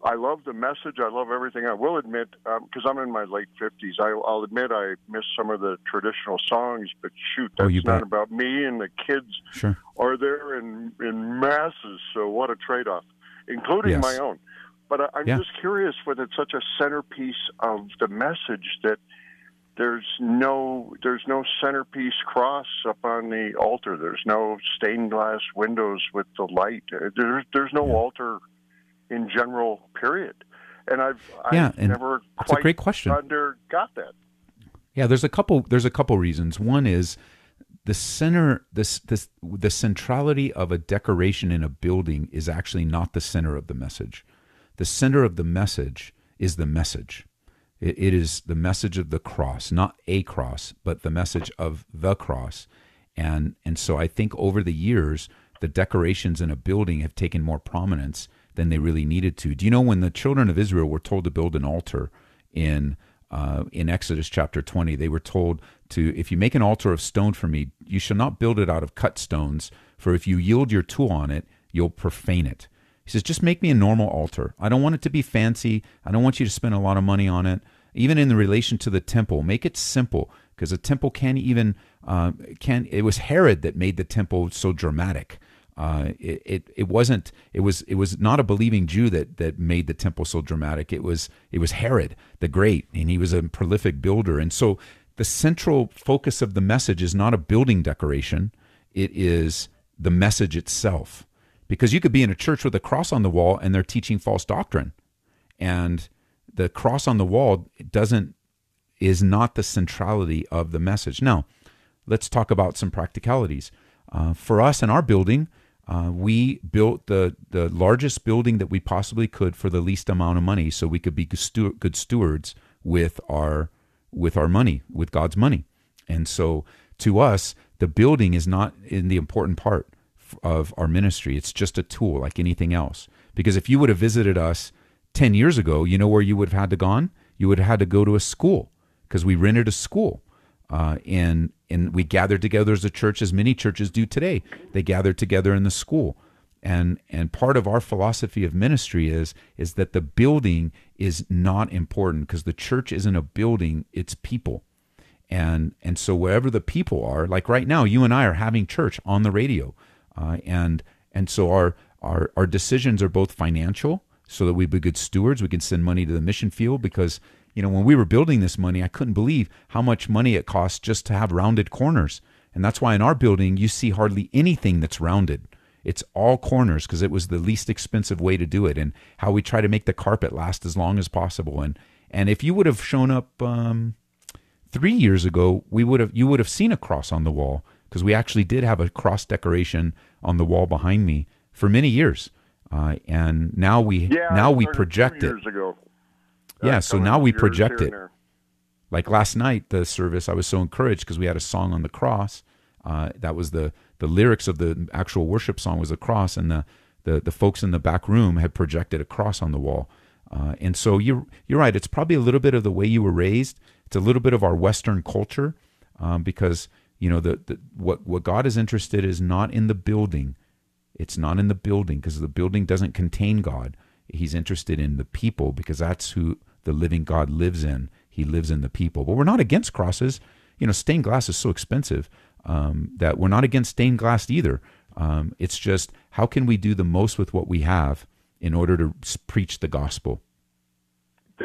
I love the message. I love everything. I will admit, because I'm in my late fifties, I'll admit I miss some of the traditional songs. But shoot, Oh, that's you not bet. about me. And the kids Sure. are there in in masses. So what a trade off, including Yes. my own. But I, I'm Yeah. just curious whether it's such a centerpiece of the message that there's no there's no centerpiece cross up on the altar. There's no stained glass windows with the light. There's there's no altar in general. Period. And I've Yeah, I've and never that's a great question. under got that. Yeah, there's a couple. There's a couple reasons. One is the center. This this the centrality of a decoration in a building is actually not the center of the message. The center of the message is the message. It, it is the message of the cross, not a cross, but the message of the cross. And and so I think over the years, the decorations in a building have taken more prominence than they really needed to. Do you know when the children of Israel were told to build an altar in uh, in Exodus chapter 20, they were told to, if you make an altar of stone for me, you shall not build it out of cut stones, for if you yield your tool on it, you'll profane it. He says, just make me a normal altar. I don't want it to be fancy. I don't want you to spend a lot of money on it. Even in the relation to the temple, make it simple because a temple can't even uh, can. It was Herod that made the temple so dramatic. Uh, it, it it wasn't it was it was not a believing Jew that that made the temple so dramatic. It was it was Herod the Great, and he was a prolific builder. And so the central focus of the message is not a building decoration; it is the message itself. Because you could be in a church with a cross on the wall and they're teaching false doctrine, and the cross on the wall doesn't is not the centrality of the message. Now, let's talk about some practicalities. Uh, for us in our building, uh, we built the the largest building that we possibly could for the least amount of money, so we could be good stew- good stewards with our with our money, with God's money. And so, to us, the building is not in the important part of our ministry. It's just a tool, like anything else. Because if you would have visited us ten years ago, you know where you would have had to gone? You would have had to go to a school because we rented a school uh, and and we gathered together as a church, as many churches do today. They gathered together in the school, and and part of our philosophy of ministry is is that the building is not important because the church isn't a building; it's people, and and so wherever the people are, like right now, you and I are having church on the radio, uh, and and so our our our decisions are both financial, so that we be good stewards. We can send money to the mission field because you know, when we were building this money, I couldn't believe how much money it costs just to have rounded corners. And that's why in our building, you see hardly anything that's rounded. It's all corners because it was the least expensive way to do it, and how we try to make the carpet last as long as possible. And and if you would have shown up um, three years ago, we would have you would have seen a cross on the wall because we actually did have a cross decoration on the wall behind me for many years. Uh, and now we Yeah, now we project it. ago. Yeah, so now we project it. Like last night, the service, I was so encouraged because we had a song on the cross. Uh, that was the the lyrics of the actual worship song was a cross, and the the the folks in the back room had projected a cross on the wall. Uh, and so you're you're right. It's probably a little bit of the way you were raised. It's a little bit of our Western culture, um, because you know the, the what what God is interested is not in the building. It's not in the building because the building doesn't contain God. He's interested in the people because that's who the living God lives in. He lives in the people. But we're not against crosses. You know, stained glass is so expensive um, that we're not against stained glass either. Um, it's just how can we do the most with what we have in order to preach the gospel?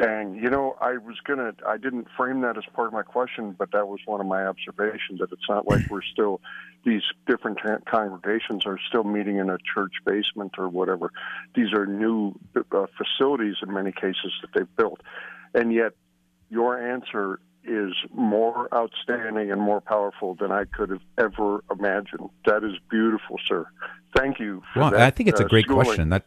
Dang, you know, I was gonna, I didn't frame that as part of my question, but that was one of my observations that it's not like we're still, these different congregations are still meeting in a church basement or whatever. These are new uh, facilities in many cases that they've built. And yet, your answer is more outstanding and more powerful than I could have ever imagined. That is beautiful, sir. Thank you. well, that, I think it's uh, a great schooling. question. That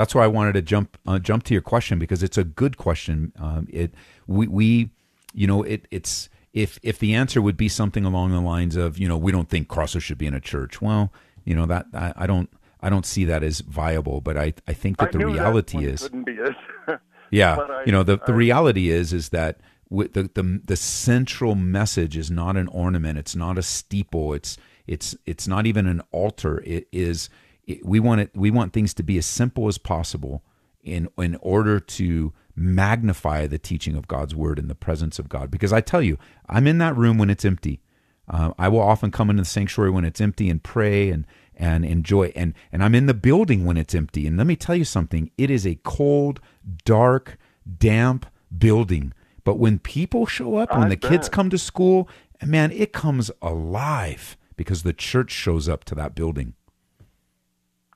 that's why I wanted to jump uh, jump to your question because it's a good question. Um, it we we you know it it's if if the answer would be something along the lines of you know we don't think crosses should be in a church. Well, you know that I, I don't I don't see that as viable. But I I think that I the reality that is couldn't be it. yeah I- you know the the reality is is that the, the the central message is not an ornament it's not a steeple it's it's it's not even an altar it is it, we want it we want things to be as simple as possible in in order to magnify the teaching of God's word in the presence of God. Because I tell you I'm in that room when it's empty. Uh, I will often come into the sanctuary when it's empty and pray and and enjoy. And and I'm in the building when it's empty. And let me tell you something it is a cold dark damp building. But when people show up when I the kids come to school man it comes alive because the church shows up to that building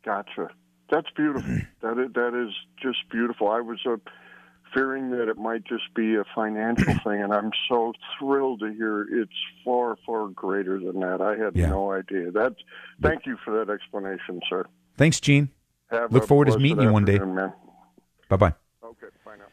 Gotcha. That's beautiful. that is, that is just beautiful. I was uh, fearing that it might just be a financial thing, and I'm so thrilled to hear it's far, far greater than that. I had Yeah. no idea. That. Thank you for that explanation, sir. thanks Gene Have look forward to meeting you one day bye bye Okay, bye now.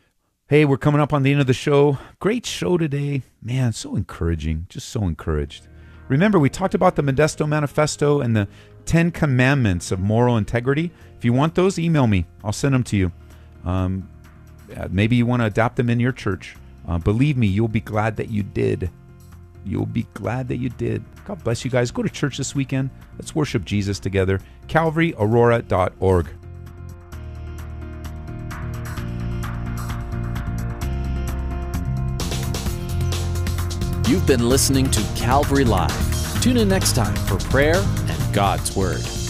Hey, we're coming up on the end of the show. Great show today. Man, so encouraging. Just so encouraged. Remember, we talked about the Modesto Manifesto and the Ten Commandments of Moral Integrity. If you want those, email me. I'll send them to you. Um, uh, maybe you want to adopt them in your church. Uh, believe me, you'll be glad that you did. You'll be glad that you did. God bless you guys. Go to church this weekend. Let's worship Jesus together. CalvaryAurora.org. You've been listening to Calvary Live. Tune in next time for prayer God's Word.